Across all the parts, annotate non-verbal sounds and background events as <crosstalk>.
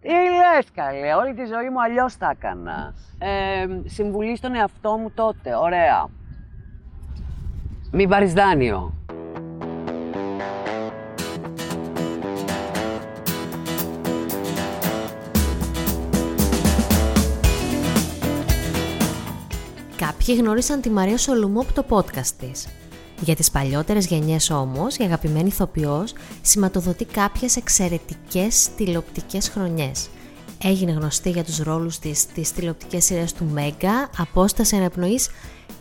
Τι λες καλέ, όλη τη ζωή μου αλλιώς τα έκανα. Ε, συμβουλή στον εαυτό μου τότε, ωραία. Μην πάρεις δάνειο. Κάποιοι γνώρισαν τη Μαρία Σολουμού από το podcast της. Για τις παλιότερες γενιές όμως, η αγαπημένη ηθοποιός σηματοδοτεί κάποιες εξαιρετικές τηλεοπτικές χρονιές. Έγινε γνωστή για τους ρόλους της στις τηλεοπτικές σειρές του Μέγκα, Απόσταση Αναπνοής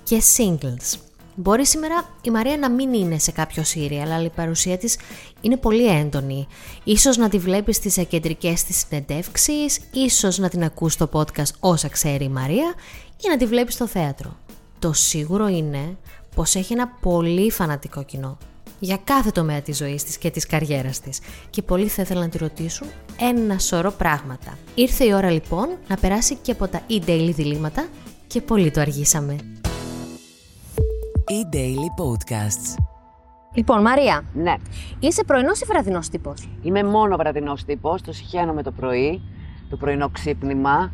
και Singles. Μπορεί σήμερα η Μαρία να μην είναι σε κάποιο σύριαλ, αλλά η παρουσία της είναι πολύ έντονη. Ίσως να τη βλέπεις στις κεντρικές της συνεντεύξεις, ίσως να την ακούς στο podcast όσα ξέρει η Μαρία ή να τη βλέπεις στο θέατρο. Το σίγουρο είναι πως έχει ένα πολύ φανατικό κοινό για κάθε τομέα της ζωής της και της καριέρας της και πολλοί θα ήθελαν να τη ρωτήσουν ένα σωρό πράγματα. Ήρθε η ώρα λοιπόν να περάσει και από τα e-daily διλήμματα και πολύ το αργήσαμε. E-Daily Podcasts. Λοιπόν, Μαρία, Ναι, είσαι πρωινός ή βραδινός τύπος; είμαι μόνο βραδινός τύπος, το συχαίνω το πρωί, το πρωινό ξύπνημα.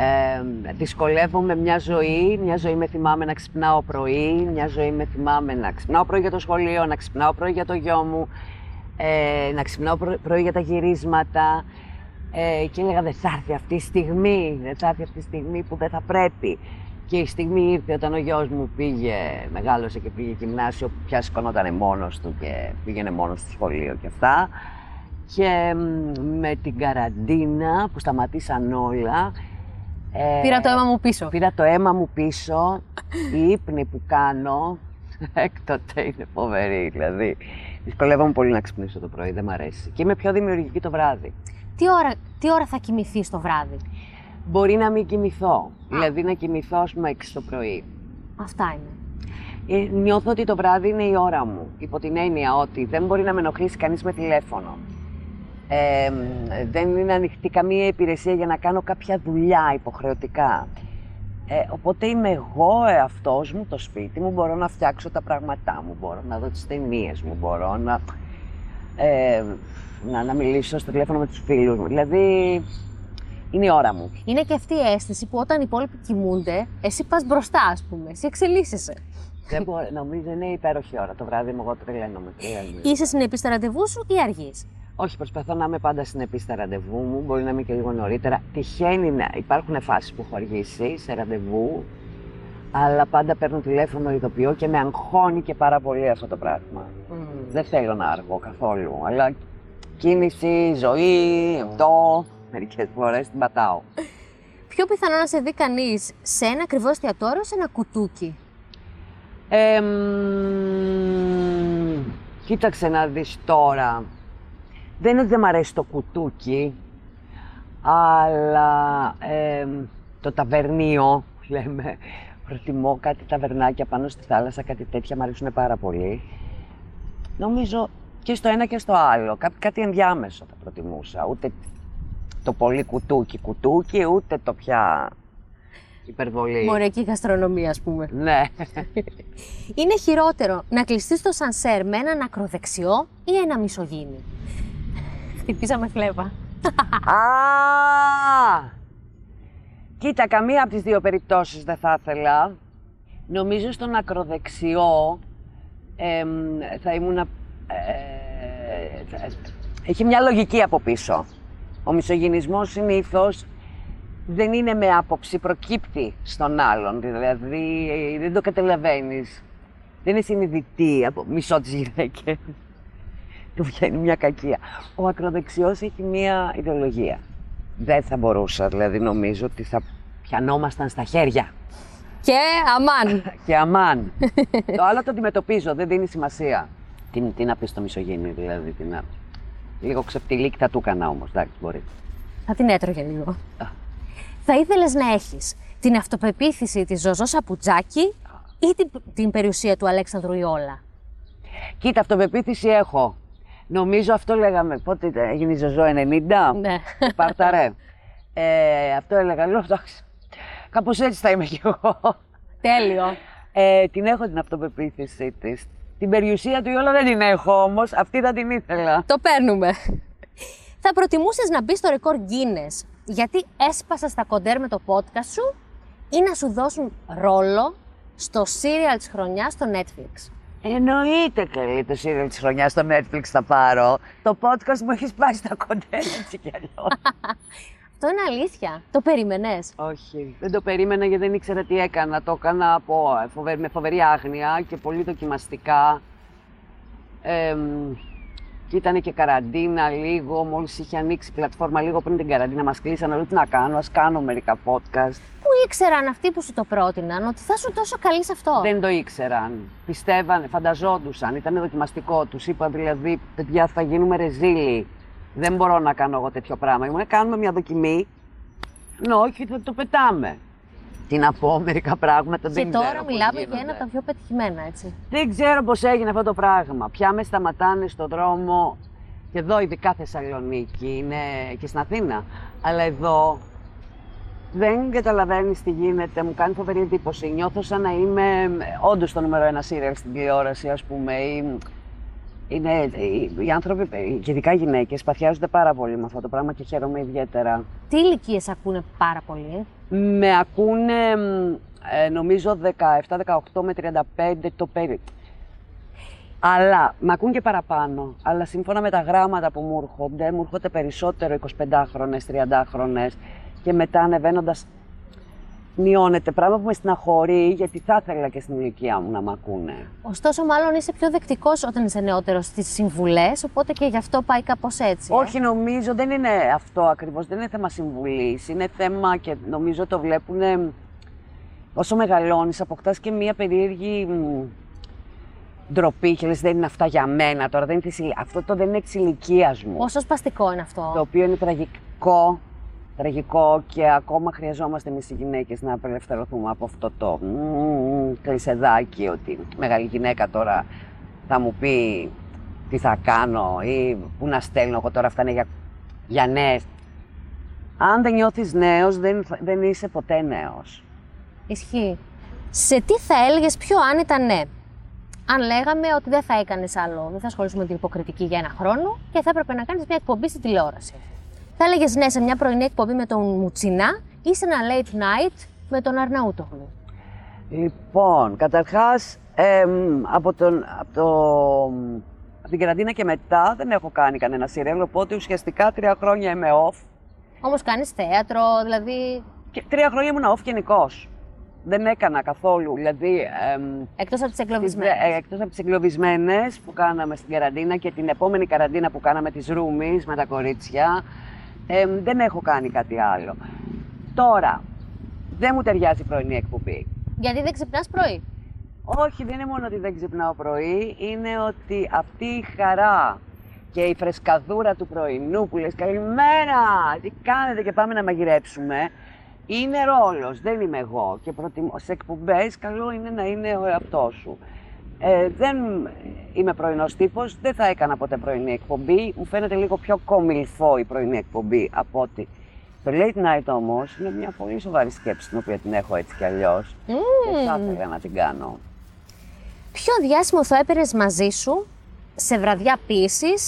Ε, δυσκολεύομαι μια ζωή, μια ζωή με θυμάμαι να ξυπνάω πρωί, μια ζωή με θυμάμαι να ξυπνάω πρωί για το σχολείο, να ξυπνάω πρωί για το γιο μου, ε, να ξυπνάω πρω- πρωί για τα γυρίσματα. Ε, και έλεγα δεν θα έρθει αυτή η στιγμή, δεν θα έρθει αυτή η στιγμή που δεν θα πρέπει. Και η στιγμή ήρθε όταν ο γιος μου πήγε, μεγάλωσε και πήγε γυμνάσιο, που πια σηκωνόταν μόνος του και πήγαινε μόνος στο σχολείο και αυτά. Και μ, με την καραντίνα που σταματήσαν όλα, ε, Πήρα το αίμα μου πίσω. Πήρα το αίμα μου πίσω. Η ύπνη που κάνω έκτοτε είναι φοβερή. Δηλαδή, δυσκολεύομαι πολύ να ξυπνήσω το πρωί, δεν μ' αρέσει. Και είμαι πιο δημιουργική το βράδυ. Τι ώρα, τι ώρα θα κοιμηθείς το βράδυ; Μπορεί να μην κοιμηθώ. Δηλαδή, να κοιμηθώ, ας πούμε, 6 το πρωί. Αυτά είναι. Ε, νιώθω ότι το βράδυ είναι η ώρα μου. Υπό την έννοια ότι δεν μπορεί να με ενοχλήσει κανείς με τηλέφωνο. Ε, δεν είναι ανοιχτή καμία υπηρεσία για να κάνω κάποια δουλειά υποχρεωτικά. Ε, οπότε είμαι εγώ εαυτός μου, το σπίτι μου, μπορώ να φτιάξω τα πράγματά μου, μπορώ να δω τις ταινίες μου, μπορώ να, ε, να, να μιλήσω στο τηλέφωνο με τους φίλους μου. Δηλαδή, είναι η ώρα μου. Είναι και αυτή η αίσθηση που όταν οι υπόλοιποι κοιμούνται, εσύ πας μπροστά, ας πούμε. Εσύ εξελίσσεσαι. δεν μπορώ, νομίζω είναι υπέροχη ώρα. Το βράδυ μου εγώ τρελαίνομαι. <laughs> τρελαίνομαι. Είσαι συνεπής στα ραντεβού σου ή αργείς; Όχι, προσπαθώ να είμαι πάντα συνεπής στα ραντεβού μου. Μπορεί να είμαι και λίγο νωρίτερα. Τυχαίνει να υπάρχουν φάσεις που έχω αργήσει σε ραντεβού, αλλά πάντα παίρνω τηλέφωνο, ειδοποιώ και με αγχώνει και πάρα πολύ αυτό το πράγμα. Δεν θέλω να αργώ καθόλου, αλλά κίνηση, ζωή, αυτό, μερικές φορές την πατάω. Πιο πιθανό να σε δει κανείς σε ένα ακριβώ εστιατόριο, σε ένα κουτούκι; Ε, μ, κοίταξε να δεις τώρα. Δεν είναι ότι δεν μ' αρέσει το κουτούκι, αλλά ε, το ταβερνίο, <laughs> λέμε, προτιμώ κάτι ταβερνάκια πάνω στη θάλασσα, κάτι τέτοια μ' αρέσουν πάρα πολύ. Νομίζω και στο ένα και στο άλλο, κά, κάτι ενδιάμεσο θα προτιμούσα, ούτε το πολύ κουτούκι κουτούκι, ούτε το πια υπερβολή. Μοριακή γαστρονομία, ας πούμε. Ναι. Είναι χειρότερο να κλειστείς στο σανσέρ με έναν ακροδεξιό ή ένα μισογίνη. Χτυπήσαμε φλέβα. Α! Κοίτα, καμία από τις δύο περιπτώσεις δεν θα ήθελα. Νομίζω στον ακροδεξιό εμ, θα ήμουν... έχει μια λογική από πίσω. Ο μισογυνισμός συνήθως δεν είναι με άποψη, προκύπτει στον άλλον. Δηλαδή δεν το καταλαβαίνεις. Δεν είναι συνειδητή από μισό τις γυναίκες. Του βγαίνει μια κακία. Ο ακροδεξιός έχει μια ιδεολογία. Δεν θα μπορούσα, δηλαδή νομίζω ότι θα πιανόμασταν στα χέρια. Και αμάν. <laughs> Και αμάν. το άλλο το αντιμετωπίζω, δεν δίνει σημασία. Τι, τι να πει στο μισογέννη, δηλαδή. Τι να... Λίγο ξεπτυλίκτα του έκανα όμως. Εντάξει, μπορεί. Θα την έτρωγε λίγο. Θα ήθελες να έχεις την αυτοπεποίθηση της Ζωζό Σαπουτζάκη ή την, την περιουσία του Αλέξανδρου Ιόλα; Κοίτα, αυτοπεποίθηση έχω. Νομίζω αυτό λέγαμε. Πότε ήταν, έγινε η Ζωζό 90. Ναι. Πάρτα <laughs> Ε, αυτό έλεγα. Λέω, εντάξει. Κάπως έτσι θα είμαι κι εγώ. Τέλειο. Ε, την έχω την αυτοπεποίθησή της. Την περιουσία του Ιόλα δεν την έχω όμως. Αυτή θα την ήθελα. Το παίρνουμε. Θα Θα προτιμούσες να μπεις στο ρεκόρ Guinness γιατί έσπασα στα κοντέρ με το podcast σου ή να σου δώσουν ρόλο στο serial της χρονιάς στο Netflix; Εννοείται καλή το serial της χρονιάς στο Netflix θα πάρω. Το podcast μου έχεις πάει στα κοντέρ έτσι κι αλλιώς. <laughs> Αυτό είναι αλήθεια. Το περίμενες; Όχι, δεν το περίμενα γιατί δεν ήξερα τι έκανα. Το έκανα από, φοβε- με φοβερή άγνοια και πολύ δοκιμαστικά. Ε, και ήταν και καραντίνα λίγο, μόλις είχε ανοίξει η πλατφόρμα λίγο πριν την καραντίνα μας κλείσανε, λέω τι να κάνω, ας κάνω μερικά podcast. Πού ήξεραν αυτοί που σου το πρότειναν ότι θα σου τόσο καλή σε αυτό; Δεν το ήξεραν, πιστεύανε, φανταζόντουσαν, ήταν δοκιμαστικό. Τους είπα δηλαδή, παιδιά θα γίνουμε ρεζίλοι, δεν μπορώ να κάνω εγώ τέτοιο πράγμα. Μου κάνουμε μια δοκιμή, ναι όχι θα το πετάμε. Τι να πω, μερικά πράγματα Και δεν τώρα ξέρω πώς μιλάμε για γίνονται. ένα από τα πιο πετυχημένα, έτσι. Δεν ξέρω πώς έγινε αυτό το πράγμα. Πια με σταματάνε στον δρόμο και εδώ ειδικά Θεσσαλονίκη, είναι και στην Αθήνα. Αλλά εδώ δεν καταλαβαίνεις τι γίνεται, μου κάνει φοβερή εντύπωση. Νιώθω σαν να είμαι όντως το νούμερο ένα σύριαλ στην τηλεόραση, ας πούμε. Ή, είναι, οι, οι άνθρωποι, και ειδικά οι γυναίκες, παθιάζονται πάρα πολύ με αυτό το πράγμα και χαίρομαι ιδιαίτερα. Τι ηλικίες ακούνε πάρα πολύ; Με ακούνε, μ, ε, νομίζω, 17-18 με 35 το περί. Αλλά με ακούν και παραπάνω. Αλλά σύμφωνα με τα γράμματα που μου έρχονται, μου έρχονται περισσότερο 25χρονες, 30χρονες και μετά ανεβαίνοντας. Μειώνεται πράγμα που με στεναχωρεί γιατί θα ήθελα και στην ηλικία μου να με ακούνε. Ωστόσο, μάλλον είσαι πιο δεκτικός όταν είσαι νεότερος στις συμβουλές, οπότε και γι' αυτό πάει κάπως έτσι. ε; Όχι, νομίζω δεν είναι αυτό ακριβώς, δεν είναι θέμα συμβουλής, είναι θέμα και νομίζω το βλέπουν όσο μεγαλώνεις, αποκτάς και μία περίεργη μ, ντροπή και λες δεν είναι αυτά για μένα τώρα, δεν είναι της, ηλι- αυτό το δεν είναι της ηλικίας μου. Πόσο σπαστικό είναι αυτό; Το οποίο είναι τραγικό, τραγικό και ακόμα χρειαζόμαστε εμείς οι γυναίκες να απελευθερωθούμε από αυτό το μ, κλεισεδάκι ότι μεγάλη γυναίκα τώρα θα μου πει τι θα κάνω ή πού να στέλνω εγώ τώρα αυτά είναι για, για νέες. Αν δεν νιώθεις νέος δεν, θα- δεν είσαι ποτέ νέος. Ισχύει. Σε τι θα έλεγες πιο άνετα ναι; Αν λέγαμε ότι δεν θα έκανες άλλο, δεν θα ασχολήσουμε με την υποκριτική για ένα χρόνο και θα έπρεπε να κάνεις μια εκπομπή στη τηλεόραση. Θα έλεγες ναι σε μια πρωινή εκπομπή με τον Μουτσινά ή σε ένα late night με τον Αρναούτογλου. Λοιπόν, καταρχάς εμ, από, τον, από, το, από την καραντίνα και μετά δεν έχω κάνει κανένα σιρέλ, οπότε ουσιαστικά τρία χρόνια είμαι off. Όμως κάνεις θέατρο, δηλαδή Και τρία χρόνια ήμουν off γενικώς. Δεν έκανα καθόλου. Δηλαδή, εμ, εκτός από τις τις- εγκλωβισμένες. ε, εκτός από τις εγκλωβισμένες που κάναμε στην καραντίνα και την επόμενη καραντίνα που κάναμε τις ρούμις με τα κορίτσια, εμ, δεν έχω κάνει κάτι άλλο. Τώρα, δεν μου ταιριάζει η πρωινή εκπομπή. Γιατί δεν ξυπνάς πρωί; Όχι, δεν είναι μόνο ότι δεν ξυπνάω πρωί, είναι ότι αυτή η χαρά και η φρεσκαδούρα του πρωινού που λες καλημέρα, τι κάνετε και πάμε να μαγειρέψουμε, είναι ρόλος, δεν είμαι εγώ και προτιμώ, σε εκπομπές καλό είναι να είναι ο εαυτός σου. Ε, δεν είμαι πρωινός τύπος, δεν θα έκανα ποτέ πρωινή εκπομπή, μου φαίνεται λίγο πιο κομιλφό η πρωινή εκπομπή από ότι το late night όμως είναι μια πολύ σοβαρή σκέψη την οποία την έχω έτσι κι αλλιώς και θα ήθελα να την κάνω. Ποιο διάσημο θα έπαιρνε μαζί σου σε βραδιά ποιήση,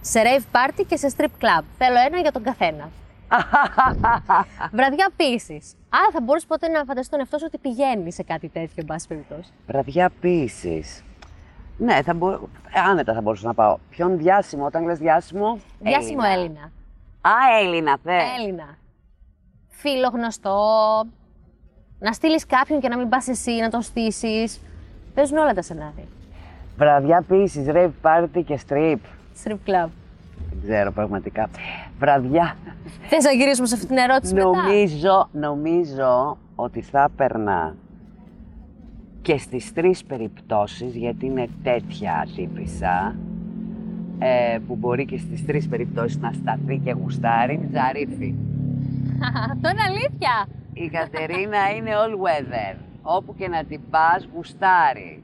σε rave party και σε strip club; Θέλω ένα για τον καθένα. <laughs> βραδιά ποιήση. Άρα θα μπορούσε ποτέ να φανταστεί τον εαυτό σου ότι πηγαίνει σε κάτι τέτοιο, εν πάση περιπτώσει. Βραδιά ποιήση. Ναι, θα μπο... άνετα θα μπορούσα να πάω. Ποιον διάσημο, όταν λες διάσημο; Διάσημο Έλληνα. Α, Έλληνα, θες. Έλληνα. Φίλο γνωστό. Να στείλεις κάποιον και να μην πας εσύ να τον στήσεις. Παίζουν όλα τα σενάρια. Βραδιά ποιήση, rave party και strip. Strip club. Δεν ξέρω πραγματικά. Βραδιά. Θες να γυρίσουμε σε αυτή την ερώτηση μετά; νομίζω, νομίζω ότι θα περνά και στις τρεις περιπτώσεις, γιατί είναι τέτοια τύπησα, ε, που μπορεί και στις τρεις περιπτώσεις να σταθεί και γουστάρει, Ζαρίφη. <laughs> Αυτό είναι αλήθεια. Η Κατερίνα είναι all weather. Όπου και να την πας, γουστάρει.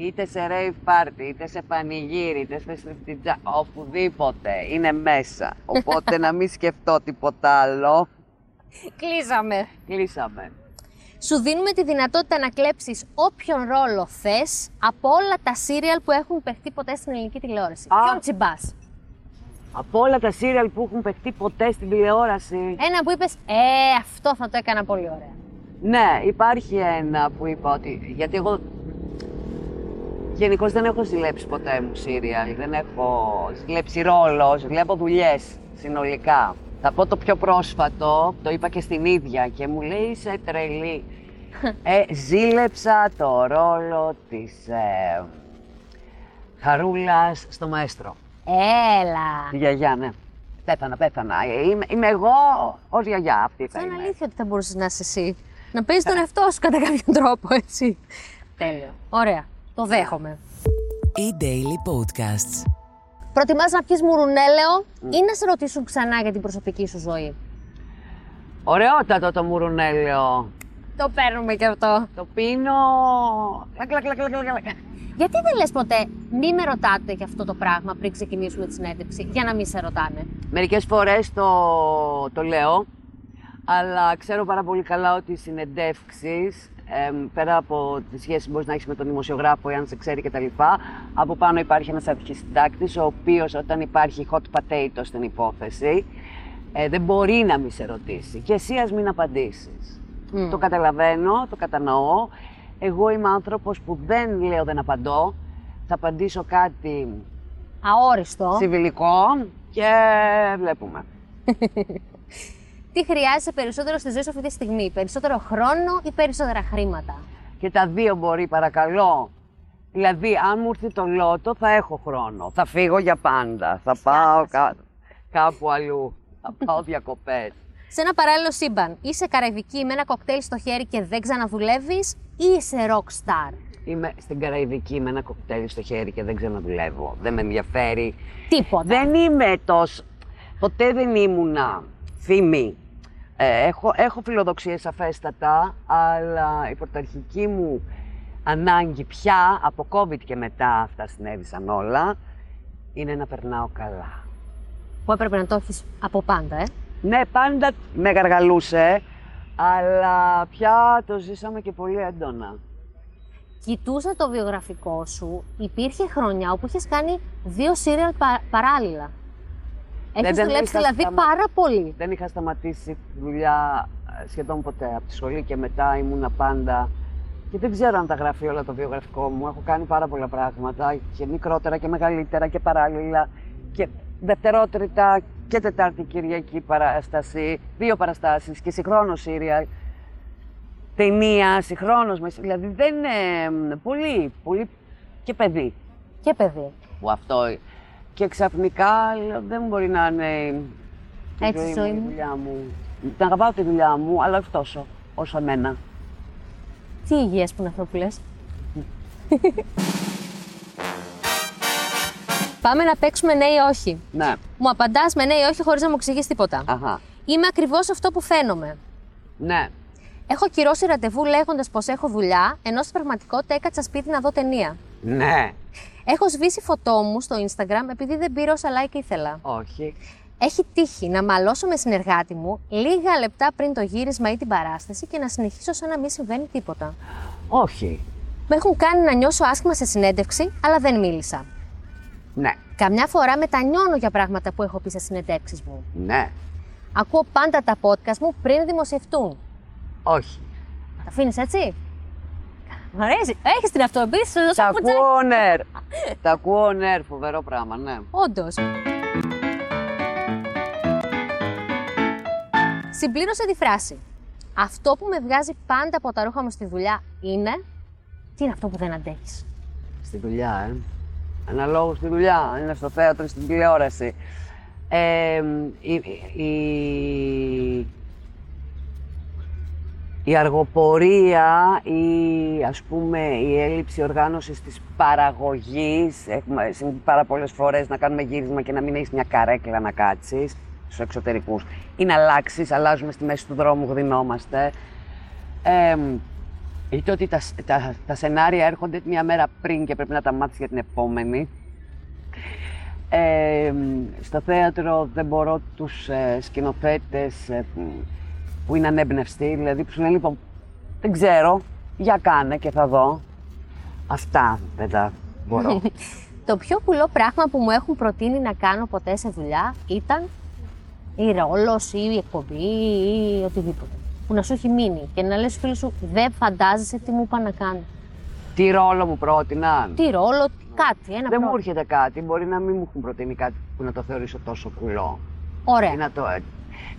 Είτε σε rave party, είτε σε πανηγύρι, είτε σε στριφτιτζά, οπουδήποτε είναι μέσα. Οπότε να μην σκεφτώ τίποτα άλλο. Κλείσαμε. Κλείσαμε. Σου δίνουμε τη δυνατότητα να κλέψεις όποιον ρόλο θες από όλα τα σύριαλ που έχουν παιχτεί ποτέ στην ελληνική τηλεόραση. Α. Ποιον τσιμπάς; Από όλα τα σύριαλ που έχουν παιχτεί ποτέ στην τηλεόραση. Ένα που είπες, Ε, αυτό θα το έκανα πολύ ωραία. Ναι, υπάρχει ένα που είπα ότι. Γιατί εγώ γενικώς δεν έχω ζηλέψει ποτέ μου σύριαλ. Δεν έχω ζηλέψει ρόλος. Βλέπω δουλειές συνολικά. Θα πω το πιο πρόσφατο, το είπα και στην ίδια και μου λέει είσαι τρελή. ε, ζήλεψα το ρόλο της ε, Χαρούλας στο Μαέστρο. Έλα. Τη γιαγιά, ναι. Πέθανα, πέθανα. Ε, Είμαι, είμαι εγώ ως γιαγιά αυτή θα Σαν είμαι. αλήθεια ότι θα μπορούσες να είσαι εσύ. Να παίζεις τον εαυτό σου κατά κάποιον τρόπο, έτσι. Τέλειο. Ωραία. Το δέχομαι. E-Daily Podcasts. Προτιμάς να πιεις μουρουνέλαιο ή να σε ρωτήσουν ξανά για την προσωπική σου ζωή; Ωραιότατο το μουρουνέλαιο. Το παίρνουμε και αυτό. Το πίνω. Κλακ, κλακ, κλακ, κλακ, κλακ. Γιατί δεν λες ποτέ μη με ρωτάτε για αυτό το πράγμα πριν ξεκινήσουμε τη συνέντευξη, για να μην σε ρωτάνε. Μερικές φορές το, το λέω, αλλά ξέρω πάρα πολύ καλά ότι οι συνεντεύξεις, εμ, πέρα από τη σχέση που μπορείς να έχεις με τον δημοσιογράφο ή αν σε ξέρει κτλ. Από πάνω υπάρχει ένας αρχισυντάκτης, ο οποίος όταν υπάρχει hot potato στην υπόθεση, ε, δεν μπορεί να μην σε ρωτήσει. Και εσύ ας μην απαντήσεις. Το καταλαβαίνω, το κατανοώ. Εγώ είμαι άνθρωπος που δεν λέω δεν απαντώ. Θα απαντήσω κάτι Αόριστο. συμβιλικό και βλέπουμε. <laughs> Τι χρειάζεσαι περισσότερο στη ζωή σου αυτή τη στιγμή, περισσότερο χρόνο ή περισσότερα χρήματα; Και τα δύο μπορεί, παρακαλώ. Δηλαδή, αν μου έρθει το λότο, θα έχω χρόνο. Θα φύγω για πάντα. Θα πάω κα- κάπου αλλού. Θα πάω διακοπές. Σε ένα παράλληλο σύμπαν, είσαι καραϊβική με ένα κοκτέιλ στο χέρι και δεν ξαναδουλεύει ή είσαι rock star. Είμαι στην Καραϊβική με ένα κοκτέιλ στο χέρι και δεν ξαναδουλεύω. Δεν με ενδιαφέρει. Τίποτα. Δεν είμαι τόσο. Ποτέ δεν ήμουνα φήμη. Ε, έχω, έχω φιλοδοξίες σαφέστατα, αλλά η πρωταρχική μου ανάγκη πια, από COVID και μετά αυτά συνέβησαν όλα, είναι να περνάω καλά. Που έπρεπε να το έχεις από πάντα, ε. Ναι, πάντα με γαργαλούσε, αλλά πια το ζήσαμε και πολύ έντονα. Κοιτούσα το βιογραφικό σου, υπήρχε χρονιά όπου είχες κάνει δύο σύριαλ πα- παράλληλα. Έχεις δεν δουλέψει είχα δηλαδή σταμα- πάρα πολύ. Δεν είχα σταματήσει τη δουλειά ε, σχεδόν ποτέ. Από τη σχολή και μετά ήμουνα πάντα. Και δεν ξέρω αν τα γράφει όλα το βιογραφικό μου. Έχω κάνει πάρα πολλά πράγματα και μικρότερα και μεγαλύτερα και παράλληλα. Και δευτερότριτα και τετάρτη Κυριακή παράσταση. Δύο παραστάσεις και συγχρόνως σύριαλ. Ταινία, συγχρόνως. Δηλαδή δεν είναι. Πολύ, πολύ. και παιδί Και παιδί. που αυτό. Και ξαφνικά λέω, δεν μπορεί να είναι η Έτσι η ζωή μου, η μου. δουλειά μου. Την αγαπάω τη δουλειά μου, αλλά όχι τόσο όσο εμένα. Τι υγιές που είναι αυτό που λες. Πάμε να παίξουμε ναι ή όχι. Ναι, Μου απαντάς με ναι ή όχι χωρίς να μου εξηγείς τίποτα. αχα. Είμαι ακριβώς αυτό που φαίνομαι. Ναι, Έχω κυρώσει ραντεβού λέγοντας πως έχω δουλειά, ενώ στην πραγματικότητα έκατσα σπίτι να δω ταινία. ναι, Έχω σβήσει φωτό μου στο Instagram επειδή δεν πήρα όσα like ήθελα. όχι. Έχει τύχει να μαλώσω με συνεργάτη μου λίγα λεπτά πριν το γύρισμα ή την παράσταση και να συνεχίσω σαν να μην συμβαίνει τίποτα. Όχι. Με έχουν κάνει να νιώσω άσχημα σε συνέντευξη, αλλά δεν μίλησα. Ναι, Καμιά φορά μετανιώνω για πράγματα που έχω πει σε συνεντεύξεις μου. ναι, Ακούω πάντα τα podcast μου πριν δημοσιευτούν. όχι. Τα αφήνεις έτσι; Μ' αρέσει. Έχεις την αυτοεμπίθεση, σου δώσω Τα κουτσάκι. ακούω on air. Τα ακούω on air, φοβερό πράγμα, ναι. Όντως. Συμπλήρωσε τη φράση. Αυτό που με βγάζει πάντα από τα ρούχα μου στη δουλειά είναι. Τι είναι αυτό που δεν αντέχεις; Στη δουλειά, ε. Αναλόγως στη δουλειά, είναι στο θέατρο, στην τηλεόραση. Ε, η, η, η αργοπορία ή ας πούμε η έλλειψη οργάνωσης της παραγωγής έχουμε συμβεί πάρα πολλές φορές να κάνουμε γύρισμα και να μην έχεις μια καρέκλα να κάτσεις στους εξωτερικούς. Ή να αλλάξεις, αλλάζουμε στη μέση του δρόμου, γδινόμαστε ε, είτε ότι τα, τα, τα σενάρια έρχονται μια μέρα πριν και πρέπει να τα μάθεις για την επόμενη. Ε, στο θέατρο δεν μπορώ τους ε, σκηνοθέτες ε, που- που είναι ανέμπνευστοι, δηλαδή που σου λένε λοιπόν δεν ξέρω, για κάνε και θα δω. Αυτά δεν τα μπορώ. <laughs> Το πιο κουλό πράγμα που μου έχουν προτείνει να κάνω ποτέ σε δουλειά ήταν η ρόλος ή η εκπομπή ή οτιδήποτε. Που να σου έχει μείνει και να λες στους φίλους σου δεν φαντάζεσαι τι μου είπα να κάνω. Τι ρόλο μου πρότειναν; Τι ρόλο, κάτι, ένα Δεν μου πρό- έρχεται κάτι. Μπορεί να μην μου έχουν προτείνει κάτι που να το θεωρήσω τόσο κουλό. Ωραία. Ή να το...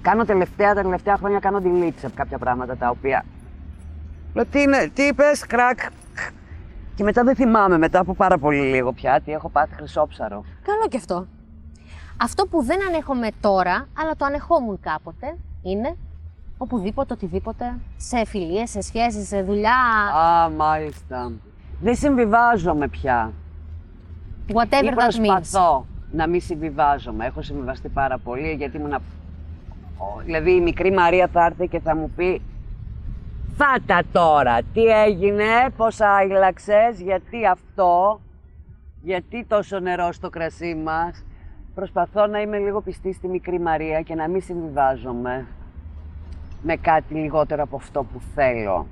Κάνω τελευταία, τα τελευταία χρόνια κάνω delete σε κάποια πράγματα τα οποία. Λέω τι είναι, τι είπες, κρακ. Και μετά δεν θυμάμαι, μετά από πάρα πολύ λίγο πια, τι έχω πάθει χρυσόψαρο. Καλό και αυτό. Αυτό που δεν ανέχομαι τώρα, αλλά το ανεχόμουν κάποτε, είναι οπουδήποτε, οτιδήποτε, σε φιλίες, σε σχέσεις, σε δουλειά, Α, μάλιστα. Δεν συμβιβάζομαι πια. Ή whatever that means. προσπαθώ να μην συμβιβάζομαι. Έχω συμβιβαστεί πάρα πολύ γιατί ήμουν. Ο- Δηλαδή η μικρή Μαρία θα έρθει και θα μου πει Φάτα τώρα, τι έγινε, πώς άιλαξες, γιατί αυτό, γιατί τόσο νερό στο κρασί μας. Προσπαθώ να είμαι λίγο πιστή στη μικρή Μαρία και να μην συμβιβάζομαι με κάτι λιγότερο από αυτό που θέλω.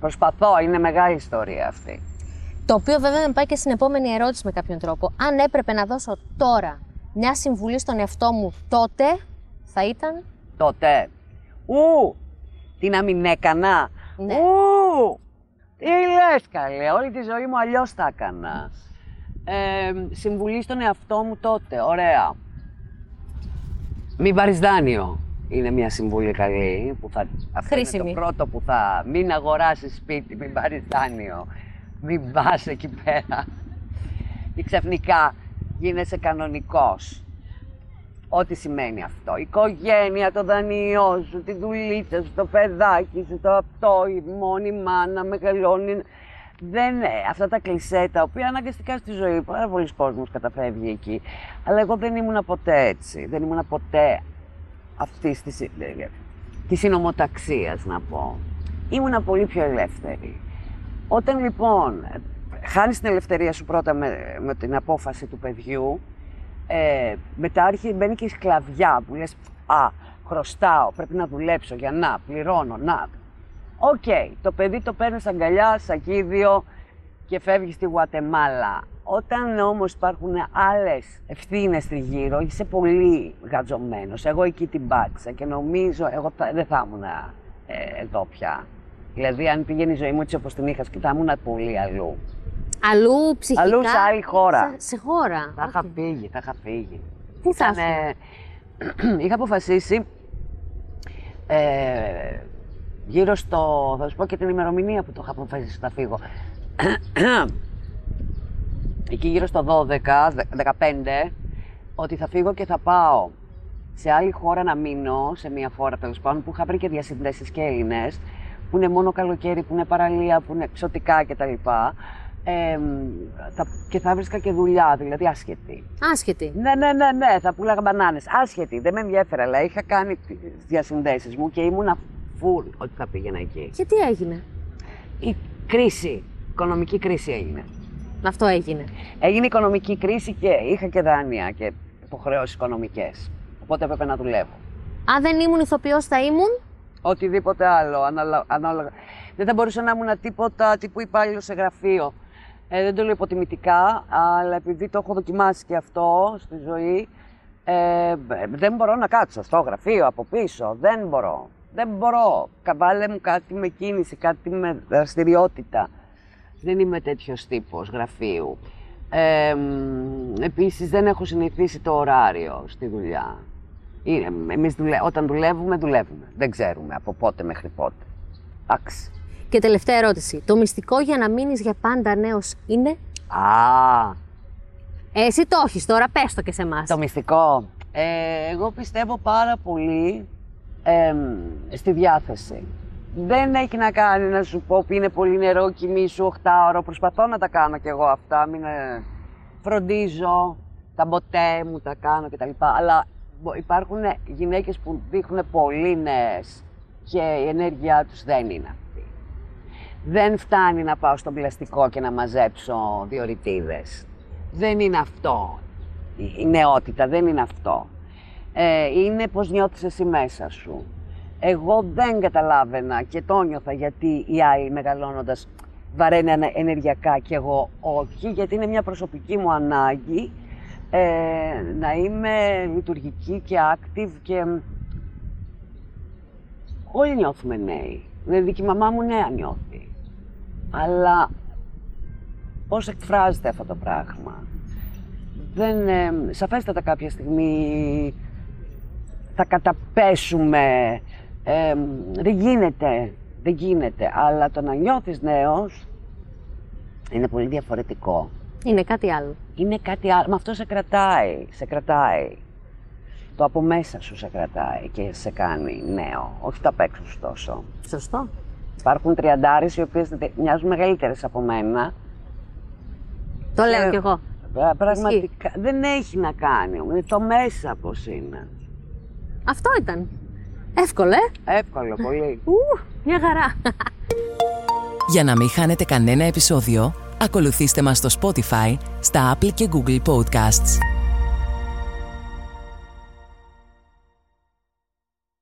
Προσπαθώ, είναι μεγάλη ιστορία αυτή. Το οποίο βέβαια με πάει και στην επόμενη ερώτηση με κάποιον τρόπο. Αν έπρεπε να δώσω τώρα μια συμβουλή στον εαυτό μου τότε, θα ήταν; τότε. Ου! Τι να μην έκανα; Ναι. Ου! Τι λες καλέ, όλη τη ζωή μου αλλιώς θα έκανα. Ε, συμβουλή στον εαυτό μου τότε, ωραία. Μην πάρεις δάνειο. Είναι μια συμβουλή καλή. Που θα, αυτό είναι Χρήσιμη. το πρώτο που θα... Μην αγοράσεις σπίτι, μην πάρεις δάνειο. Μην πας εκεί πέρα. Και ξαφνικά γίνεσαι κανονικός. Ό,τι σημαίνει αυτό. Η οικογένεια, το δανειό σου, τη δουλίτσα σου, το παιδάκι σου, το αυτό, η μόνη μάνα, μεγαλώνει. Δεν είναι αυτά τα κλισέ τα οποία αναγκαστικά στη ζωή πάρα πολλοί κόσμος καταφεύγει εκεί. Αλλά εγώ δεν ήμουν ποτέ έτσι. Δεν ήμουν ποτέ αυτής της της συνομοταξίας να πω. Ήμουνα πολύ πιο ελεύθερη. Όταν λοιπόν χάνεις την ελευθερία σου πρώτα με, με την απόφαση του παιδιού, ε, μετά άρχι, μπαίνει και η σκλαβιά που λες «Α, χρωστάω, πρέπει να δουλέψω για να, πληρώνω, να». Οκ, το παιδί το παίρνεις αγκαλιά, σακίδιο και φεύγεις στη Γουατεμάλα. Όταν όμως υπάρχουν άλλες ευθύνες τριγύρω, είσαι πολύ γατζωμένος. Εγώ εκεί την πάτησα και νομίζω, εγώ θα- δεν θα ήμουν ε, εδώ πια. Δηλαδή, αν πήγαινε η ζωή μου έτσι όπως την είχα, θα ήμουν πολύ αλλού. Αλλού ψυχικά. Αλλού σε άλλη χώρα. Σε, σε χώρα. Θα είχα Οκ. φύγει, θα είχα φύγει. Πού θα Ήτανε- <clears throat> είχα αποφασίσει ε, γύρω στο. Θα σου πω και την ημερομηνία που το είχα αποφασίσει να φύγω. <clears throat> Εκεί γύρω στο 12, δε- 15, ότι θα φύγω και θα πάω σε άλλη χώρα να μείνω, σε μια χώρα τέλος πάντων, που είχα βρει και διασυνδέσεις και Έλληνες, που είναι μόνο καλοκαίρι, που είναι παραλία, που είναι εξωτικά κτλ. Ε, θα, και θα βρίσκα και δουλειά, δηλαδή άσχετη. Άσχετη. Ναι, ναι, ναι, ναι, θα πουλάγα μπανάνες. Άσχετη, δεν με ενδιαφέρε, αλλά είχα κάνει τις διασυνδέσεις μου και ήμουνα full ότι θα πήγαινα εκεί. Και τι έγινε; Η κρίση, οικονομική κρίση έγινε. Αυτό έγινε. Έγινε οικονομική κρίση και είχα και δάνεια και υποχρεώσεις οικονομικές. Οπότε έπρεπε να δουλεύω. Αν δεν ήμουν ηθοποιός θα ήμουν; Οτιδήποτε άλλο, αναλα- ανάλογα. Δεν θα μπορούσα να ήμουν τίποτα τύπου υπάλληλος σε γραφείο. Ε, δεν το λέω υποτιμητικά, αλλά επειδή το έχω δοκιμάσει και αυτό στη ζωή, ε, δεν μπορώ να κάτσω στο γραφείο από πίσω. Δεν μπορώ. Δεν μπορώ. Καβάλε μου κάτι με κίνηση, κάτι με δραστηριότητα. Δεν είμαι τέτοιος τύπος γραφείου. Ε, μ, επίσης δεν έχω συνηθίσει το ωράριο στη δουλειά. Είναι, εμείς δουλε... όταν δουλεύουμε, δουλεύουμε. Δεν ξέρουμε από πότε μέχρι πότε. Εντάξει. Και τελευταία ερώτηση. Το μυστικό για να μείνεις για πάντα νέος είναι; Α, Ε, εσύ το έχεις τώρα, πες το και σε εμάς. το μυστικό. Ε, εγώ πιστεύω πάρα πολύ εμ, στη διάθεση. Δεν έχει να κάνει να σου πω που είναι πολύ νερό, κοιμήσου 8 ώρο. Προσπαθώ να τα κάνω κι εγώ αυτά. Μην, ε, φροντίζω, τα μποτέ μου τα κάνω κτλ. Αλλά μπο- υπάρχουν γυναίκες που δείχνουν πολύ νέες και η ενέργειά τους δεν είναι αυτή. Δεν φτάνει να πάω στον πλαστικό και να μαζέψω διορυτίδες. Δεν είναι αυτό. Η- Η νεότητα δεν είναι αυτό. Ε, είναι πώς νιώθεις εσύ μέσα σου. Εγώ δεν καταλάβαινα και το νιώθα γιατί οι άλλοι μεγαλώνοντας βαραίνει ανα- ενεργειακά και εγώ όχι, γιατί είναι μια προσωπική μου ανάγκη ε, να είμαι λειτουργική και active και όλοι νιώθουμε νέοι. Δηλαδή και η μαμά μου νέα νιώθει. Αλλά πώς εκφράζεται αυτό το πράγμα; Δεν, ε, σαφέστατα κάποια στιγμή θα καταπέσουμε. Ε, δεν γίνεται, δεν γίνεται. Αλλά το να νιώθεις νέος είναι πολύ διαφορετικό. Είναι κάτι άλλο. Είναι κάτι άλλο. Μα αυτό σε κρατάει, σε κρατάει. Το από μέσα σου σε κρατάει και σε κάνει νέο. Όχι το απ' έξω σου τόσο. Σωστό. Υπάρχουν τριαντάρες οι οποίες δε- μοιάζουν μεγαλύτερες από μένα. Το λέω Ε, κι εγώ. Πρα- Πραγματικά δεν έχει να κάνει. Είναι το μέσα πώς είναι. Αυτό ήταν. Εύκολο, ε; Εύκολο πολύ. <laughs> Ου, μια χαρά. Για να μην χάνετε κανένα επεισόδιο, ακολουθήστε μας στο Spotify, στα Apple και Google Podcasts.